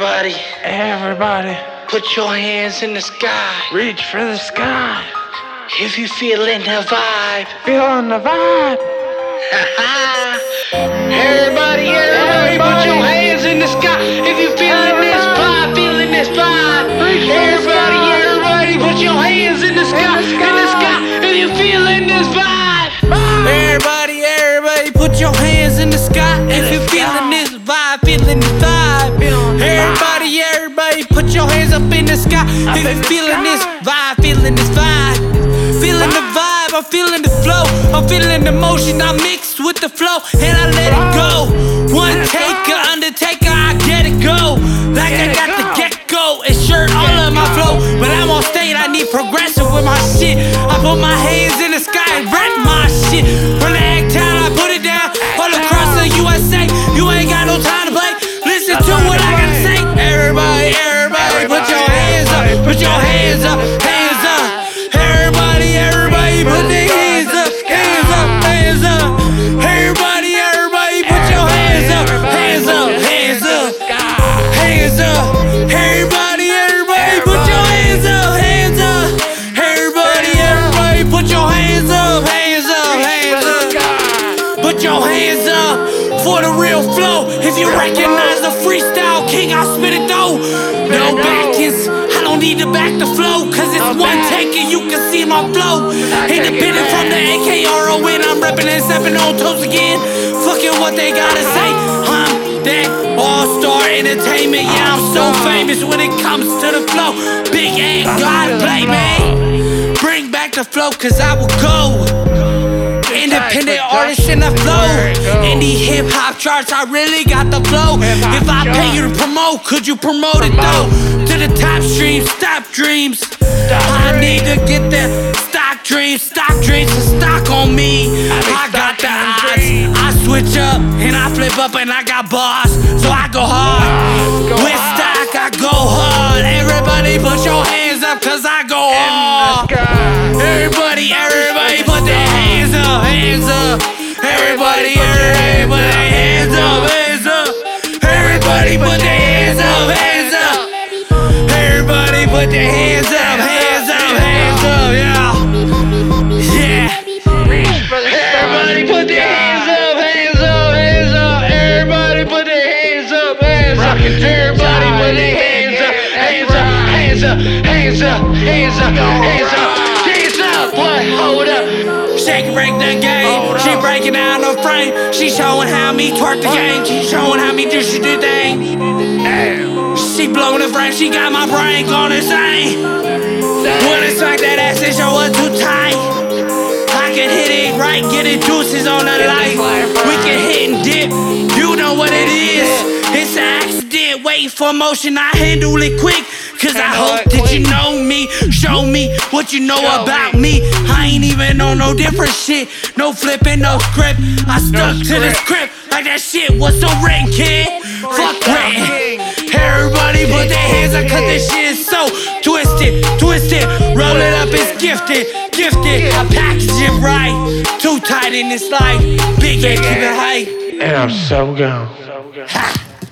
Everybody, Everybody, put your hands in the sky. reach for the sky. If you feeling the vibe. Feeling the vibe. everybody, everybody, put if feeling this vibe, feeling this vibe. Feeling the vibe, I'm feeling the flow, I'm feeling the motion, I mix with the flow, and I let it go. One taker, undertaker, I get it go. Like I got the get go, it's shirt all of my flow. But I'm on stage, I need progressive with my shit. I put my hands put your hands up, hands up. Everybody, everybody, put their hands up, hands up, hands up. Everybody, everybody, put your hands up, hands up, hands up, hands up. Everybody, everybody, put your hands up, hands up. Everybody, everybody, put your hands up, hands up, hands up. Put your hands up for the real flow. If you recognize the freestyle king, I'll spit it though. No backings, I need to back the flow. Cause it's one take and you can see my flow. Independent from the AKRO when I'm reppin' and stepping on toes again. Fucking what they gotta say. I'm that all star entertainment. Yeah, I'm so famous when it comes to the flow. Big A, God play me. Bring back the flow, cause I will go. Independent artist in the flow. Indie hip hop charts, I really got the flow. If I pay you to promote, could you promote it though? Dreams. I need to get the stock dreams, stock dreams, and stock on me. I got the odds. I switch up and I flip up and I got boss. So I go hard. Put their hands up, hands up, hands up, yeah. Yeah. Everybody put their hands up, hands up, hands up. Everybody put their hands up, hands up. Everybody put their hands up, hands up, hands up, hands up, hands up, hands up, hands up. What? Hold up. Shake break the game. She breaking out the frame. She showing how me twerk the game. She showing how me do she do thing. She blowing the frame. She got my brain going insane. It's like that ass, it show her too tight. I can hit it right, get it juices on the light. We can hit and dip. You know what it is. It's an accident. Wait for motion. I handle it quick. Cause I hope that you know me. Show me what you know about me. I ain't even on no different shit. No flipping, no script. I stuck to the script like that shit was so written, kid. Roll it up, it's gifted, gifted. I package it right. Too tight in this life. Big head, keep it high. And I'm so gone. Ha.